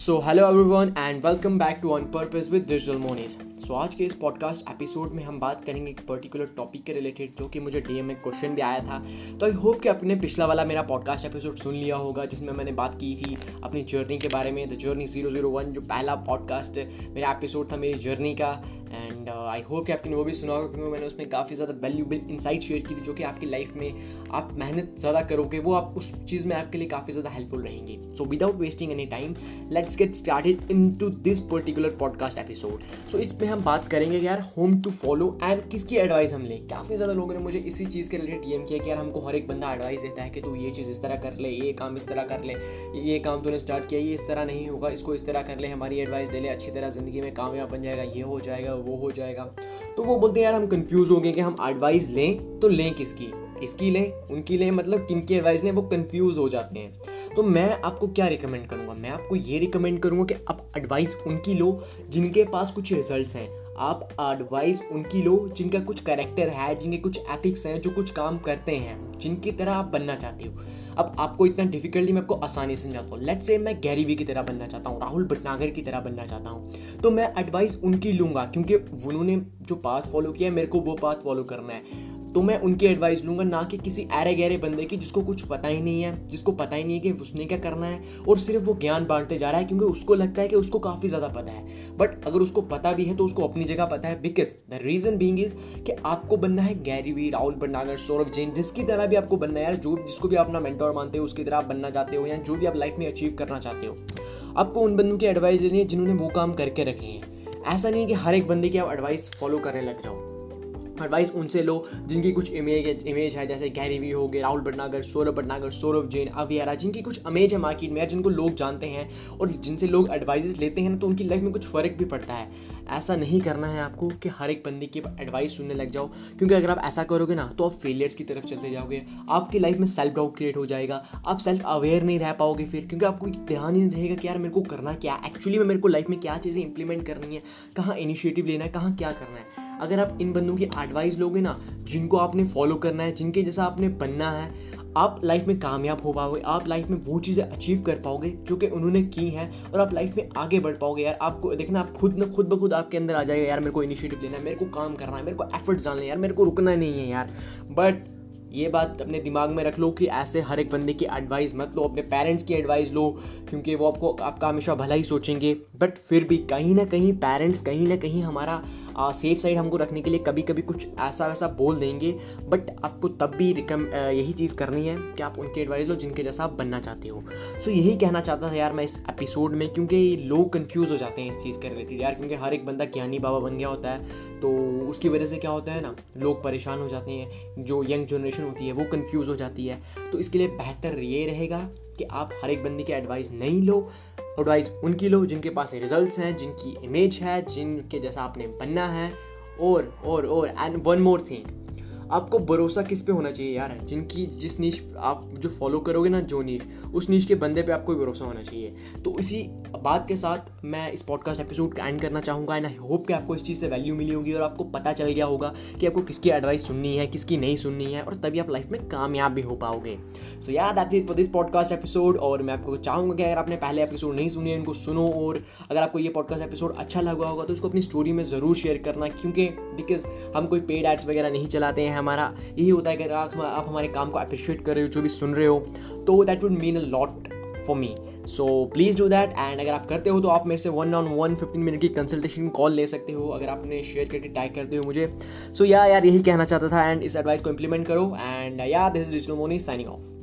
So hello everyone and welcome back to on purpose with digital Monis so आज के इस podcast episode में हम बात करेंगे एक पर्टिकुलर टॉपिक के रिलेटेड जो कि मुझे डीएम में क्वेश्चन भी आया था। तो आई होप कि आपने पिछला वाला मेरा पॉडकास्ट एपिसोड सुन लिया होगा, जिसमें मैंने बात की थी अपनी जर्नी के बारे में the journey zero zero one जो पहला पॉडकास्ट मेरा एपिसोड था मेरी जर्नी का। एंड आई होप कि आपने वो भी सुना होगा, क्योंकि मैंने उसमें काफ़ी ज़्यादा वैल्यूबल इंसाइट शेयर की थी जो कि आपकी लाइफ में आप मेहनत ज़्यादा करोगे, वो आप उस चीज़ में आपके लिए काफ़ी ज़्यादा हेल्पफुल रहेंगी। So without wasting any time let's get started into this particular podcast episode so इसमें हम बात करेंगे यार होम टू फॉलो एंड किसकी एडवाइस हम लें? काफ़ी ज़्यादा लोगों ने मुझे इसी चीज़ के रिलेटेड डीएम किया कि यार, हमको हर एक बंदा एडवाइस देता है कि तू ये चीज़ इस तरह कर ले, ये काम इस तरह कर ले, ये काम तूने स्टार्ट किया, ये इस तरह नहीं होगा, इसको इस तरह कर ले, हमारी एडवाइस दे ले, अच्छी तरह ज़िंदगी में कामयाब बन जाएगा, ये हो जाएगा, वो हो जाएगा। तो वो बोलते हैं, यार, हम कंफ्यूज हो गए कि हम एडवाइस लें तो लें किसकी? इसकी लें? उनकी लें? मतलब किन की एडवाइस लें? वो कंफ्यूज हो जाते हैं। तो मैं आपको क्या रिकमेंड करूँगा? मैं आपको ये रिकमेंड करूँगा कि आप एडवाइस उनकी लो, जिनके पास कुछ रिज़ल्ट हैं। आप एडवाइस उनकी लो, जिनका कुछ करेक्टर है, जिनके कुछ एथिक्स हैं, जो कुछ काम करते हैं, जिनकी तरह आप बनना चाहते हो। अब आपको इतना डिफिकल्टी मैं आपको आसानी से समझाता हूँ। लेट से मैं गैरीवी की तरह बनना चाहता हूँ राहुल भटनागर की तरह बनना चाहता हूँ। तो मैं एडवाइस उनकी लूँगा, क्योंकि उन्होंने जो पाथ फॉलो किया है, मेरे को वो पाथ फॉलो करना है। तो मैं उनकी एडवाइस लूँगा, ना कि किसी अरे गहरे बंदे की जिसको कुछ पता ही नहीं है, जिसको पता ही नहीं है कि उसने क्या करना है और सिर्फ़ वो ज्ञान बांटते जा रहा है क्योंकि उसको लगता है कि उसको काफ़ी ज़्यादा पता है। बट अगर उसको पता भी है तो उसको अपनी जगह पता है because the reason being is कि आपको बनना है गैरी वी राहुल भंडागर, सौरभ जैन, जिसकी तरह भी आपको बनना है यार, जो जिसको भी अपना मेंटोर मानते हो, उसकी तरह आप बनना चाहते हो या जो भी आप लाइफ में अचीव करना चाहते हो। आपको उन बंदों की एडवाइस देनी है जिन्होंने वो काम करके रखे हैं। ऐसा नहीं है कि हर एक बंदे की आप एडवाइस फॉलो करने लग जाओ। एडवाइस उनसे लो, जिनकी कुछ इमेज इमेज है, जैसे गैरी वी हो गए राहुल भटनागर सौरभ भटनागर सौरभ जैन अवियारा जिनकी कुछ इमेज है मार्केट में जिनको लोग जानते हैं और जिनसे लोग एडवाइजेस लेते हैं ना तो उनकी लाइफ में कुछ फ़र्क भी पड़ता है। ऐसा नहीं करना है आपको कि हर एक बंदे की एडवाइस सुनने लग जाओ, क्योंकि अगर आप ऐसा करोगे ना तो आप फेलियर्स की तरफ़ चलते जाओगे। आपकी लाइफ में सेल्फ डाउट क्रिएट हो जाएगा। आप सेल्फ अवेयर नहीं रह पाओगे फिर, क्योंकि आपको ध्यान ही नहीं रहेगा कि यार मेरे को करना क्या एक्चुअली में मेरे को लाइफ में क्या चीज़ें इंप्लीमेंट करनी है, कहाँ इनिशिएटिव लेना है, कहाँ क्या करना है। अगर आप इन बंदों की एडवाइस लोगे ना, जिनको आपने फॉलो करना है, जिनके जैसा आपने बनना है, आप लाइफ में कामयाब हो पाओगे, आप लाइफ में वो चीज़ें अचीव कर पाओगे जो कि उन्होंने की हैं और आप लाइफ में आगे बढ़ पाओगे यार। आपको, देखना, आप खुद ना खुद ब खुद आपके अंदर आ जाएगा यार मेरे को इनिशिएटिव लेना है, मेरे को काम करना है, मेरे को एफर्ट्स डालना है, यार मेरे को रुकना नहीं है यार। बट ये बात अपने दिमाग में रख लो कि ऐसे हर एक बंदे की एडवाइस मत लो, अपने पेरेंट्स की एडवाइस लो, क्योंकि वो आपको, आपका हमेशा भला ही सोचेंगे। बट फिर भी कहीं ना कहीं पेरेंट्स कहीं ना कहीं हमारा सेफ़ साइड हमको रखने के लिए कभी कभी कुछ ऐसा वैसा बोल देंगे। बट आपको तब भी रिकम यही चीज़ करनी है कि आप उनकी एडवाइस लो, जिनके जैसा आप बनना चाहते हो। सो यही कहना चाहता था यार मैं इस एपिसोड में, क्योंकि लोग कन्फ्यूज़ हो जाते हैं इस चीज़ के रिलेटेड यार क्योंकि हर एक बंदा ज्ञानी बाबा बन गया होता है तो उसकी वजह से क्या होता है ना, लोग परेशान हो जाते हैं। जो यंग जनरेशन होती है, वो कन्फ्यूज़ हो जाती है। तो इसके लिए बेहतर ये रहेगा कि आप हर एक बंदी की एडवाइस नहीं लो एडवाइस उनकी लो, जिनके पास रिजल्ट्स हैं, जिनकी इमेज है, जिनके जैसा आपने बनना है, और और और एंड वन मोर थिंग आपको भरोसा किस पे होना चाहिए यार? जिनकी, जिस नीच आप जो फॉलो करोगे ना, जो नीच, उस नीच के बंदे पे आपको भरोसा होना चाहिए। तो इसी बात के साथ मैं इस पॉडकास्ट एपिसोड का एंड करना चाहूँगा एंड आई होप कि आपको इस चीज़ से वैल्यू मिली होगी और आपको पता चल गया होगा कि आपको किसकी एडवाइस सुननी है, किसकी नहीं सुननी है और तभी आप लाइफ में कामयाब भी हो पाओगे। सो यार that's it for this podcast episode और मैं आपको चाहूँगा कि अगर आपने पहले एपिसोड नहीं सुनी इनको सुनो और अगर आपको ये पॉडकास्ट एपिसोड अच्छा लगा होगा तो उसको अपनी स्टोरी में ज़रूर शेयर करना क्योंकि बिकॉज़ हम कोई पेड एड्स वगैरह नहीं चलाते हैं हमारा यही होता है कि अगर आप हमारे काम को अप्रिशिएट कर रहे हो जो भी सुन रहे हो तो that would mean a lot for me so please do that and अगर आप करते हो तो आप मेरे से one on one fifteen minute की कंसल्टेशन कॉल ले सकते हो अगर आपने शेयर करके टैग करते हो मुझे. सो so, या यार यही कहना चाहता था एंड इस एडवाइस को इम्प्लीमेंट करो एंड या this is digital money signing off